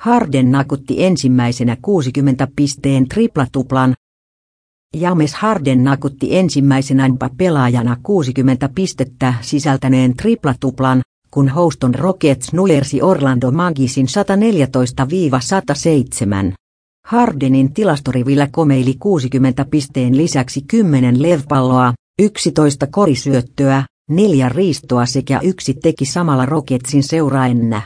Harden nakutti ensimmäisenä 60 pisteen triplatuplan. James Harden nakutti ensimmäisenä pelaajana 60 pistettä sisältäneen triplatuplan, kun Houston Rockets nujersi Orlando Magisin 114-107. Hardenin tilastorivillä komeili 60 pisteen lisäksi 10 levpalloa, 11 korisyöttöä, neljä riistoa sekä yksi teki samalla Rocketsin seuraennä.